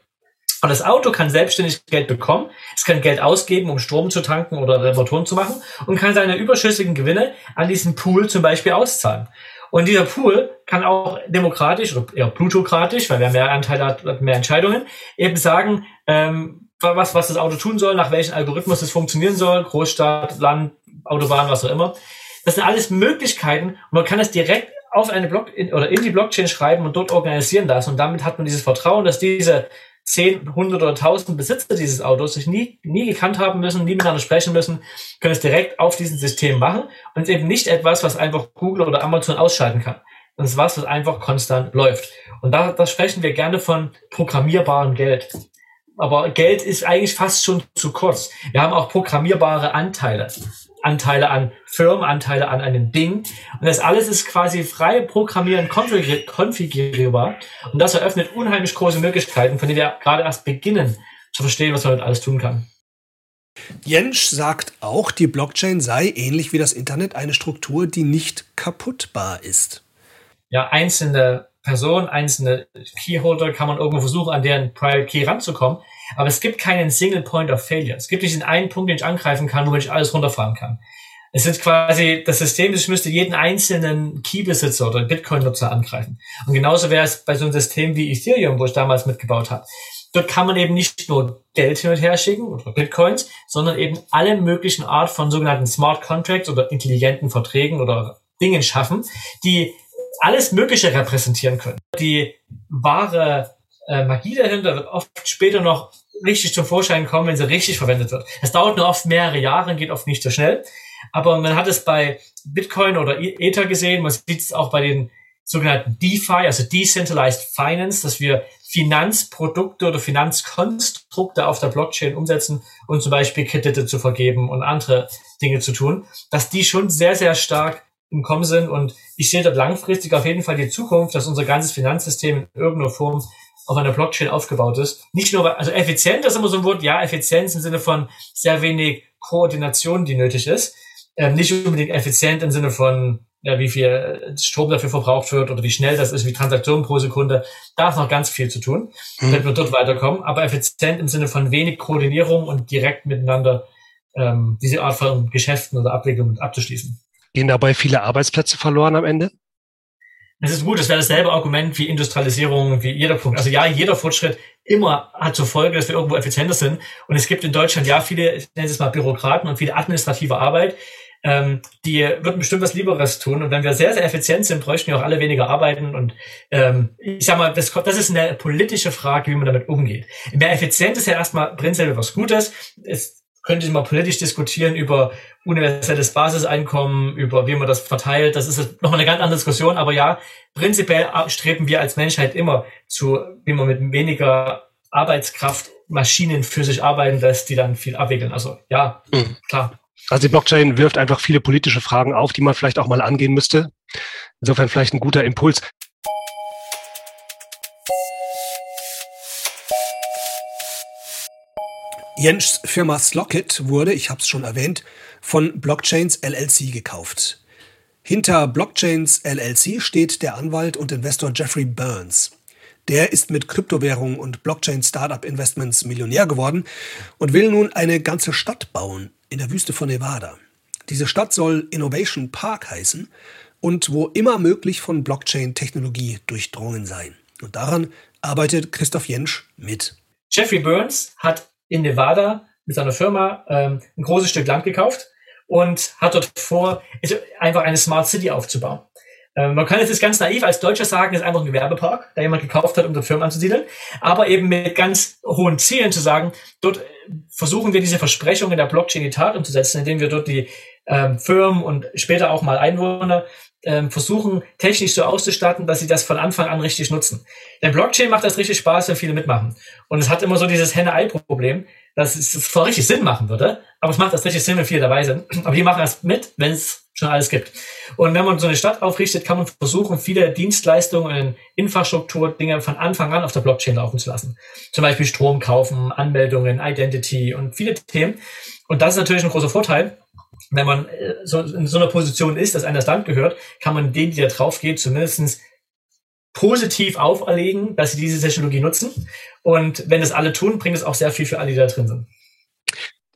Und das Auto kann selbstständig Geld bekommen, es kann Geld ausgeben, um Strom zu tanken oder Reparaturen zu machen und kann seine überschüssigen Gewinne an diesen Pool zum Beispiel auszahlen. Und dieser Pool kann auch demokratisch oder eher plutokratisch, weil wer mehr Anteile hat, hat mehr Entscheidungen, eben sagen, ähm, was, was das Auto tun soll, nach welchem Algorithmus es funktionieren soll, Großstadt, Land, Autobahn, was auch immer. Das sind alles Möglichkeiten und man kann es direkt auf eine Block in, oder in die Blockchain schreiben und dort organisieren lassen. Und damit hat man dieses Vertrauen, dass diese zehn, hundert oder tausend Besitzer dieses Autos sich nie, nie gekannt haben müssen, nie miteinander sprechen müssen, können es direkt auf diesem System machen und es ist eben nicht etwas, was einfach Google oder Amazon ausschalten kann. Das ist was, was einfach konstant läuft. Und da, da sprechen wir gerne von programmierbarem Geld. Aber Geld ist eigentlich fast schon zu kurz. Wir haben auch programmierbare Anteile. Anteile an Firmen, Anteile an einem Ding. Und das alles ist quasi frei programmieren, konfigurierbar. Und das eröffnet unheimlich große Möglichkeiten, von denen wir gerade erst beginnen zu verstehen, was man damit alles tun kann. Jensch sagt auch, die Blockchain sei ähnlich wie das Internet eine Struktur, die nicht kaputtbar ist. Ja, einzelne Personen, einzelne Keyholder kann man irgendwo versuchen, an deren Private Key ranzukommen. Aber es gibt keinen Single Point of Failure. Es gibt nicht den einen Punkt, den ich angreifen kann, wo ich alles runterfahren kann. Es ist quasi, das System, ich müsste jeden einzelnen Keybesitzer oder Bitcoin-Nutzer angreifen. Und genauso wäre es bei so einem System wie Ethereum, wo ich damals mitgebaut habe. Dort kann man eben nicht nur Geld hin und her schicken oder Bitcoins, sondern eben alle möglichen Art von sogenannten Smart Contracts oder intelligenten Verträgen oder Dingen schaffen, die alles Mögliche repräsentieren können. Die wahre äh, Magie dahinter wird oft später noch richtig zum Vorschein kommen, wenn sie richtig verwendet wird. Es dauert nur oft mehrere Jahre und geht oft nicht so schnell. Aber man hat es bei Bitcoin oder e- Ether gesehen, man sieht es auch bei den sogenannten DeFi, also Decentralized Finance, dass wir Finanzprodukte oder Finanzkonstrukte auf der Blockchain umsetzen und zum Beispiel Kredite zu vergeben und andere Dinge zu tun, dass die schon sehr, sehr stark im Kommen sind und ich sehe dort langfristig auf jeden Fall die Zukunft, dass unser ganzes Finanzsystem in irgendeiner Form auf einer Blockchain aufgebaut ist. Nicht nur, also effizient ist immer so ein Wort, ja, Effizienz im Sinne von sehr wenig Koordination, die nötig ist. Ähm, nicht unbedingt effizient im Sinne von, ja, wie viel Strom dafür verbraucht wird oder wie schnell das ist, wie Transaktionen pro Sekunde. Da ist noch ganz viel zu tun, mhm. damit wir dort weiterkommen. Aber effizient im Sinne von wenig Koordinierung und direkt miteinander ähm, diese Art von Geschäften oder Abwicklungen abzuschließen. Gehen dabei viele Arbeitsplätze verloren am Ende? Das ist gut, das wäre dasselbe Argument wie Industrialisierung, wie jeder Punkt. Also ja, jeder Fortschritt immer hat zur Folge, dass wir irgendwo effizienter sind. Und es gibt in Deutschland ja viele, ich nenne es mal Bürokraten und viele administrative Arbeit, ähm, die würden bestimmt was Lieberes tun. Und wenn wir sehr, sehr effizient sind, bräuchten wir auch alle weniger arbeiten. Und ähm, ich sag mal, das, das ist eine politische Frage, wie man damit umgeht. Mehr effizient ist ja erstmal prinzipiell was Gutes. Es könnte man politisch diskutieren über universelles Basiseinkommen, über wie man das verteilt. Das ist noch eine ganz andere Diskussion. Aber ja, prinzipiell streben wir als Menschheit immer zu, wie man mit weniger Arbeitskraft Maschinen für sich arbeiten lässt, die dann viel abwickeln. Also ja, mhm. klar. Also die Blockchain wirft einfach viele politische Fragen auf, die man vielleicht auch mal angehen müsste. Insofern vielleicht ein guter Impuls. Jens Firma Slockit wurde, ich habe es schon erwähnt, von Blockchains LLC gekauft. Hinter Blockchains LLC steht der Anwalt und Investor Jeffrey Burns. Der ist mit Kryptowährungen und Blockchain-Startup-Investments Millionär geworden und will nun eine ganze Stadt bauen in der Wüste von Nevada. Diese Stadt soll Innovation Park heißen und wo immer möglich von Blockchain-Technologie durchdrungen sein. Und daran arbeitet Christoph Jensch mit. Jeffrey Burns hat in Nevada mit seiner Firma ähm, ein großes Stück Land gekauft und hat dort vor, einfach eine Smart City aufzubauen. Ähm, man kann jetzt ganz naiv als Deutscher sagen, es ist einfach ein Gewerbepark, der jemand gekauft hat, um dort Firmen anzusiedeln, aber eben mit ganz hohen Zielen zu sagen, dort versuchen wir diese Versprechungen der Blockchain in die Tat umzusetzen, indem wir dort die ähm, Firmen und später auch mal Einwohner ähm, versuchen, technisch so auszustatten, dass sie das von Anfang an richtig nutzen. Denn Blockchain macht das richtig Spaß, wenn viele mitmachen. Und es hat immer so dieses Henne-Ei-Problem, dass es zwar richtig Sinn machen würde, aber es macht das richtig Sinn, wenn viele dabei sind. Aber die machen das mit, wenn es schon alles gibt. Und wenn man so eine Stadt aufrichtet, kann man versuchen, viele Dienstleistungen, Infrastruktur, Dinge von Anfang an auf der Blockchain laufen zu lassen. Zum Beispiel Strom kaufen, Anmeldungen, Identity und viele Themen. Und das ist natürlich ein großer Vorteil, wenn man äh, so in so einer Position ist, dass einer das Land gehört, kann man denen, die da drauf geht, zumindest positiv auferlegen, dass sie diese Technologie nutzen. Und wenn das alle tun, bringt es auch sehr viel für alle, die da drin sind.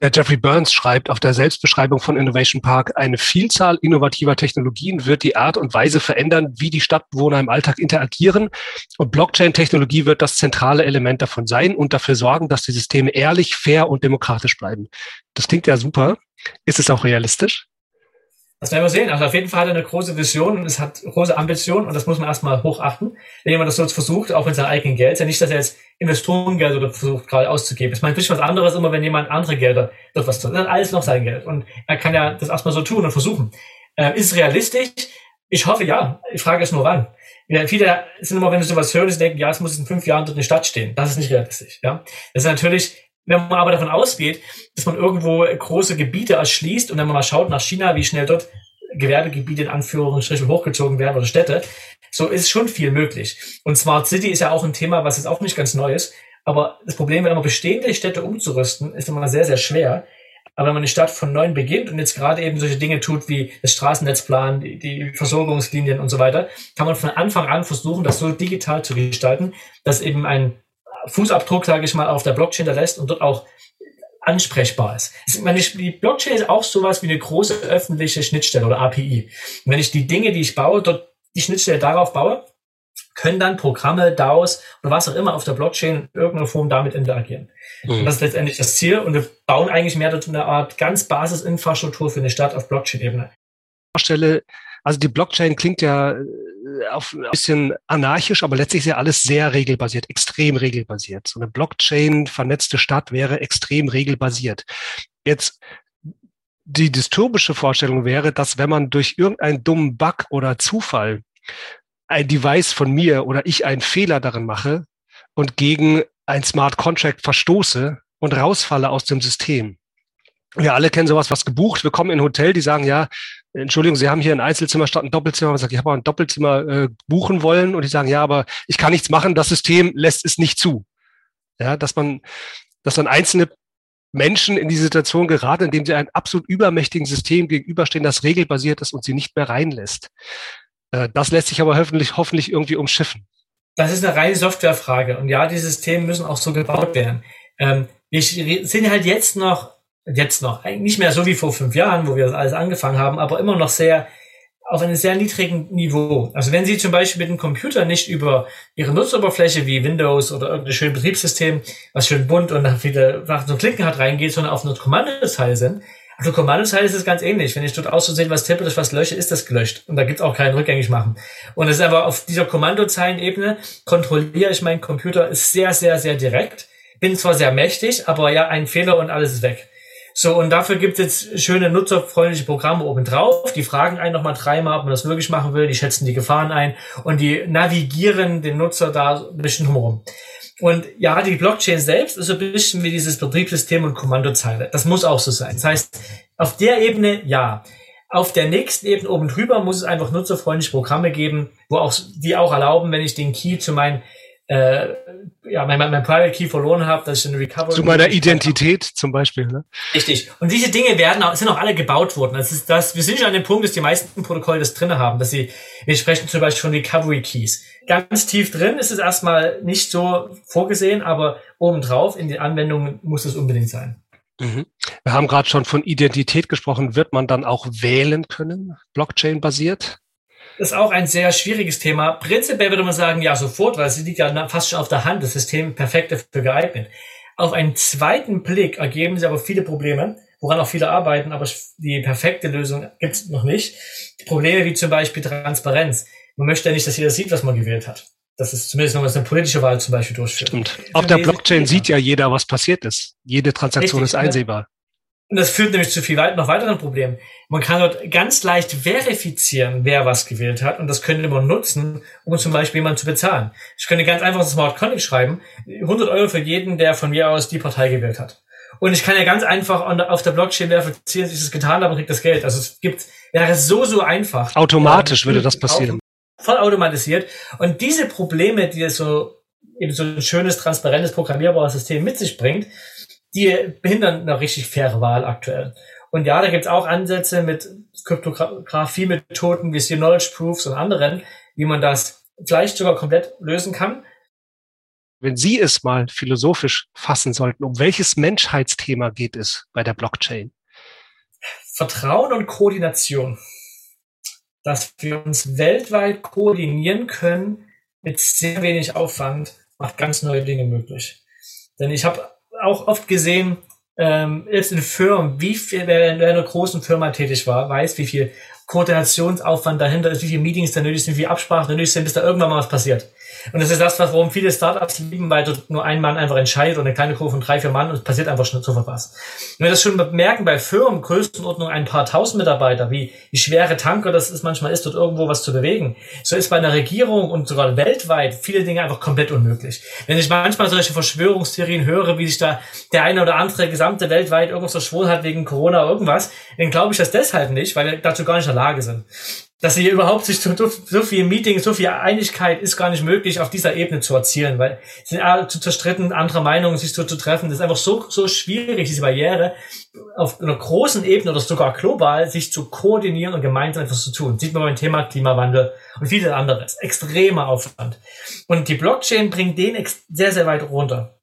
Der Jeffrey Burns schreibt auf der Selbstbeschreibung von Innovation Park, eine Vielzahl innovativer Technologien wird die Art und Weise verändern, wie die Stadtbewohner im Alltag interagieren. Und Blockchain-Technologie wird das zentrale Element davon sein und dafür sorgen, dass die Systeme ehrlich, fair und demokratisch bleiben. Das klingt ja super. Ist es auch realistisch? Das werden wir sehen. Also auf jeden Fall hat er eine große Vision und es hat große Ambitionen und das muss man erstmal hochachten, wenn jemand das so versucht, auch mit seinem eigenen Geld. Ja nicht, dass er jetzt Investorengeld oder versucht gerade auszugeben. Ich meine, ein was anderes immer, wenn jemand andere Gelder dort was tut. Das ist alles noch sein Geld. Und er kann ja das erstmal so tun und versuchen. Äh, ist es realistisch? Ich hoffe ja. Ich frage es nur wann. Ja, viele sind immer, wenn sie sowas hören, sie denken, ja, es muss in fünf Jahren dort eine Stadt stehen. Das ist nicht realistisch. Ja, Das ist natürlich wenn man aber davon ausgeht, dass man irgendwo große Gebiete erschließt und wenn man mal schaut nach China, wie schnell dort Gewerbegebiete in Anführungsstrichen hochgezogen werden oder Städte, so ist schon viel möglich. Und Smart City ist ja auch ein Thema, was jetzt auch nicht ganz neu ist. Aber das Problem, wenn man bestehende Städte umzurüsten, ist immer sehr, sehr schwer. Aber wenn man eine Stadt von neuem beginnt und jetzt gerade eben solche Dinge tut wie das Straßennetzplan, die, die Versorgungslinien und so weiter, kann man von Anfang an versuchen, das so digital zu gestalten, dass eben ein Fußabdruck, sage ich mal, auf der Blockchain da lässt und dort auch ansprechbar ist. Die Blockchain ist auch sowas wie eine große öffentliche Schnittstelle oder API. Und wenn ich die Dinge, die ich baue, dort die Schnittstelle darauf baue, können dann Programme, DAOs oder was auch immer auf der Blockchain in irgendeiner Form damit interagieren. Mhm. Das ist letztendlich das Ziel. Und wir bauen eigentlich mehr dort eine Art ganz Basisinfrastruktur für eine Stadt auf Blockchain-Ebene. Stelle, also die Blockchain klingt ja äh, auf ein bisschen anarchisch, aber letztlich ist ja alles sehr regelbasiert, extrem regelbasiert. So eine Blockchain vernetzte Stadt wäre extrem regelbasiert. Jetzt die dystopische Vorstellung wäre, dass wenn man durch irgendeinen dummen Bug oder Zufall ein Device von mir oder ich einen Fehler darin mache und gegen ein Smart Contract verstoße und rausfalle aus dem System. Wir alle kennen sowas, was gebucht. Wir kommen in ein Hotel, die sagen, ja, Entschuldigung, Sie haben hier ein Einzelzimmer statt ein Doppelzimmer. Man sagt, ich habe ein Doppelzimmer äh, buchen wollen und die sagen, ja, aber ich kann nichts machen. Das System lässt es nicht zu. Ja, dass man, dass dann einzelne Menschen in die Situation geraten, indem sie einem absolut übermächtigen System gegenüberstehen, das regelbasiert ist und sie nicht mehr reinlässt. Äh, das lässt sich aber hoffentlich, hoffentlich irgendwie umschiffen. Das ist eine reine Softwarefrage. Und ja, die Systeme müssen auch so gebaut werden. Ähm, wir sind halt jetzt noch, jetzt noch, nicht mehr so wie vor fünf Jahren, wo wir das alles angefangen haben, aber immer noch sehr auf einem sehr niedrigen Niveau. Also wenn Sie zum Beispiel mit dem Computer nicht über Ihre Nutzeroberfläche wie Windows oder irgendein schönes Betriebssystem, was schön bunt und viele so Klicken hat, reingeht, sondern auf eine Kommandozeile sind, auf der Kommandozeile ist es ganz ähnlich. Wenn ich dort auszusehen was tippe, was lösche, ist das gelöscht. Und da gibt es auch kein rückgängig machen. Und es ist aber auf dieser Kommandozeilenebene kontrolliere ich meinen Computer sehr, sehr, sehr direkt. Bin zwar sehr mächtig, aber ja, ein Fehler und alles ist weg. So, und dafür gibt es jetzt schöne nutzerfreundliche Programme oben drauf. Die fragen einen nochmal dreimal, ob man das wirklich machen will. Die schätzen die Gefahren ein und die navigieren den Nutzer da ein bisschen herum. Und ja, die Blockchain selbst ist so ein bisschen wie dieses Betriebssystem und Kommandozeile. Das muss auch so sein. Das heißt, auf der Ebene ja. Auf der nächsten Ebene oben drüber muss es einfach nutzerfreundliche Programme geben, wo auch, die auch erlauben, wenn ich den Key zu meinen äh, ja, mein, mein Private Key verloren habe, dass ich eine Recovery. Zu meiner Identität zum Beispiel, ne? Richtig. Und diese Dinge werden auch, sind auch alle gebaut worden. Das ist das, wir sind schon an dem Punkt, dass die meisten Protokolle das drinne haben, dass sie, wir sprechen zum Beispiel von Recovery Keys. Ganz tief drin ist es erstmal nicht so vorgesehen, aber obendrauf in den Anwendungen muss es unbedingt sein. Mhm. Wir haben gerade schon von Identität gesprochen. Wird man dann auch wählen können, Blockchain-basiert? Ist auch ein sehr schwieriges Thema. Prinzipiell würde man sagen, ja, sofort, weil es liegt ja fast schon auf der Hand, das System perfekt dafür geeignet. Auf einen zweiten Blick ergeben sich aber viele Probleme, woran auch viele arbeiten, aber die perfekte Lösung gibt es noch nicht. Probleme wie zum Beispiel Transparenz. Man möchte ja nicht, dass jeder sieht, was man gewählt hat. Das ist zumindest noch, was eine politische Wahl zum Beispiel durchführt. Stimmt. Auf der Blockchain sieht ja jeder, was passiert ist. Jede Transaktion Richtig, ist einsehbar. Und das führt nämlich zu viel weit, noch weiteren Problemen. Man kann dort ganz leicht verifizieren, wer was gewählt hat. Und das könnte man nutzen, um zum Beispiel jemanden zu bezahlen. Ich könnte ganz einfach das Smart Contract schreiben. 100 Euro für jeden, der von mir aus die Partei gewählt hat. Und ich kann ja ganz einfach auf der Blockchain verifizieren, dass ich das getan habe und kriege das Geld. Also es gibt, wäre so, so einfach. Automatisch würde das passieren. Voll automatisiert. Und diese Probleme, die so, eben so ein schönes, transparentes, programmierbares System mit sich bringt, die behindern eine richtig faire Wahl aktuell. Und ja, da gibt's auch Ansätze mit Kryptographie-Methoden wie Knowledge Proofs und anderen, wie man das vielleicht sogar komplett lösen kann. Wenn Sie es mal philosophisch fassen sollten, um welches Menschheitsthema geht es bei der Blockchain? Vertrauen und Koordination. Dass wir uns weltweit koordinieren können mit sehr wenig Aufwand, macht ganz neue Dinge möglich. Denn ich habe auch oft gesehen, ähm, jetzt in Firmen, wie viel, wer in einer großen Firma tätig war, weiß, wie viel Koordinationsaufwand dahinter ist, wie viele Meetings da nötig sind, wie viele Sprachen nötig sind, bis da irgendwann mal was passiert. Und das ist das, warum viele Startups lieben, weil dort nur ein Mann einfach entscheidet und eine kleine Gruppe von drei, vier Mann und es passiert einfach schon sofort was. Wenn wir das schon merken bei Firmen, Größenordnung ein paar tausend Mitarbeiter, wie, wie schwere Tanker das ist, manchmal ist, dort irgendwo was zu bewegen, so ist bei einer Regierung und sogar weltweit viele Dinge einfach komplett unmöglich. Wenn ich manchmal solche Verschwörungstheorien höre, wie sich da der eine oder andere gesamte weltweit irgendwas verschworen hat wegen Corona oder irgendwas, dann glaube ich das deshalb nicht, weil wir dazu gar nicht in der Lage sind dass sie überhaupt sich so, so viel Meeting, so viel Einigkeit ist gar nicht möglich auf dieser Ebene zu erzielen, weil sie sind alle zu zerstritten, andere Meinungen sich so zu treffen. Das ist einfach so, so schwierig, diese Barriere auf einer großen Ebene oder sogar global sich zu koordinieren und gemeinsam etwas zu tun. Sieht man beim Thema Klimawandel und vieles anderes. Extremer Aufwand. Und die Blockchain bringt den sehr, sehr weit runter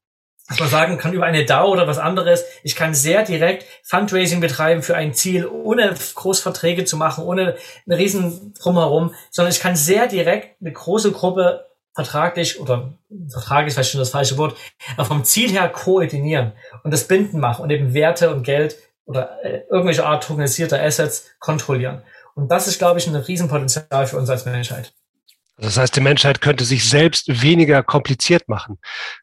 dass man sagen kann über eine DAO oder was anderes, ich kann sehr direkt Fundraising betreiben für ein Ziel, ohne Großverträge zu machen, ohne einen riesen drumherum, sondern ich kann sehr direkt eine große Gruppe vertraglich oder vertraglich ist vielleicht schon das falsche Wort, aber vom Ziel her koordinieren und das Binden machen und eben Werte und Geld oder äh, irgendwelche Art tokenisierter Assets kontrollieren. Und das ist, glaube ich, ein Riesenpotenzial für uns als Menschheit. Das heißt, die Menschheit könnte sich selbst weniger kompliziert machen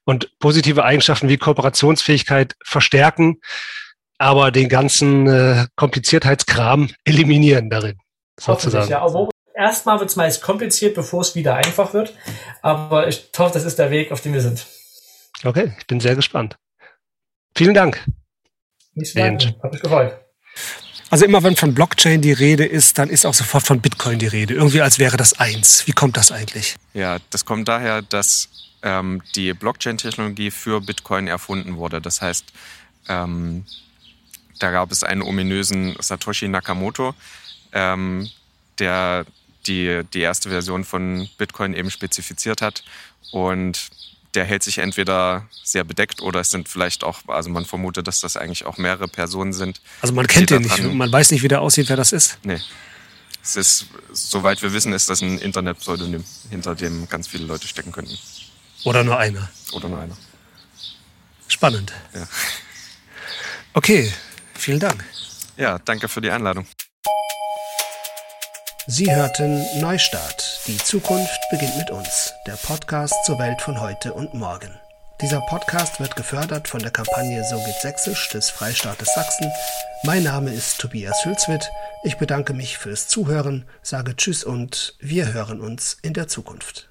und positive Eigenschaften wie Kooperationsfähigkeit verstärken, aber den ganzen äh, Kompliziertheitskram eliminieren darin. Sozusagen. Ja, aber erstmal wird es meist kompliziert, bevor es wieder einfach wird. Aber ich hoffe, das ist der Weg, auf dem wir sind. Okay, ich bin sehr gespannt. Vielen Dank. Nicht danke. Hat mich gefreut. Also immer wenn von Blockchain die Rede ist, dann ist auch sofort von Bitcoin die Rede. Irgendwie als wäre das eins. Wie kommt das eigentlich? Ja, das kommt daher, dass ähm, die Blockchain-Technologie für Bitcoin erfunden wurde. Das heißt, ähm, da gab es einen ominösen Satoshi Nakamoto, ähm, der die, die erste Version von Bitcoin eben spezifiziert hat. Und der hält sich entweder sehr bedeckt oder es sind vielleicht auch, also man vermutet, dass das eigentlich auch mehrere Personen sind. Also man kennt den nicht, man weiß nicht, wie der aussieht, wer das ist? Nee. Es ist, soweit wir wissen, ist das ein Internetpseudonym, hinter dem ganz viele Leute stecken könnten. Oder nur einer. Oder nur einer. Spannend. Ja. Okay, vielen Dank. Ja, danke für die Einladung. Sie hörten Neustart. Die Zukunft beginnt mit uns. Der Podcast zur Welt von heute und morgen. Dieser Podcast wird gefördert von der Kampagne So geht Sächsisch des Freistaates Sachsen. Mein Name ist Tobias Hülswit. Ich bedanke mich fürs Zuhören, sage Tschüss und wir hören uns in der Zukunft.